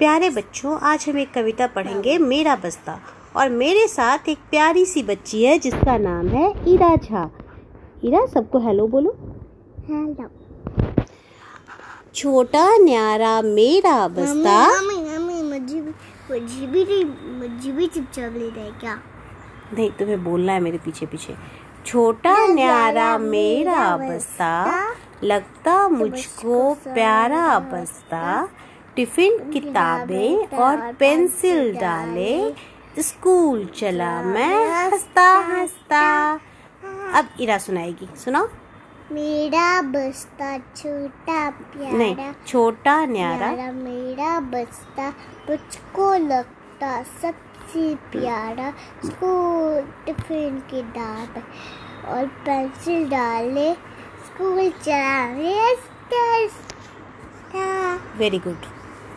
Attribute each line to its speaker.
Speaker 1: प्यारे बच्चों आज हम एक कविता पढ़ेंगे मेरा बस्ता। और मेरे साथ एक प्यारी सी बच्ची है जिसका नाम है ईरा झा। ईरा सबको हेलो बोलो।
Speaker 2: हेलो।
Speaker 1: छोटा न्यारा मेरा बस्ता।
Speaker 2: मम्मी मम्मी मुझे भी मुझे भी भी चुपचाप लेना क्या?
Speaker 1: नहीं तुम्हें बोलना है मेरे पीछे पीछे। छोटा न्यारा मेरा बस्ता लगता मुझको प्यारा बस्ता। टिफ़िन किताबें और पेंसिल डाले। स्कूल चला। मैं हंसता हंसता। अब इरा सुनाएगी। सुनाओ।
Speaker 2: मेरा बस्ता छोटा प्यारा।
Speaker 1: नहीं छोटा न्यारा।
Speaker 2: मेरा बस्ता मुझको लगता सबसे प्यारा। स्कूल टिफ़िन की दाब और पेंसिल डाले। स्कूल चला
Speaker 1: वेरी गुड।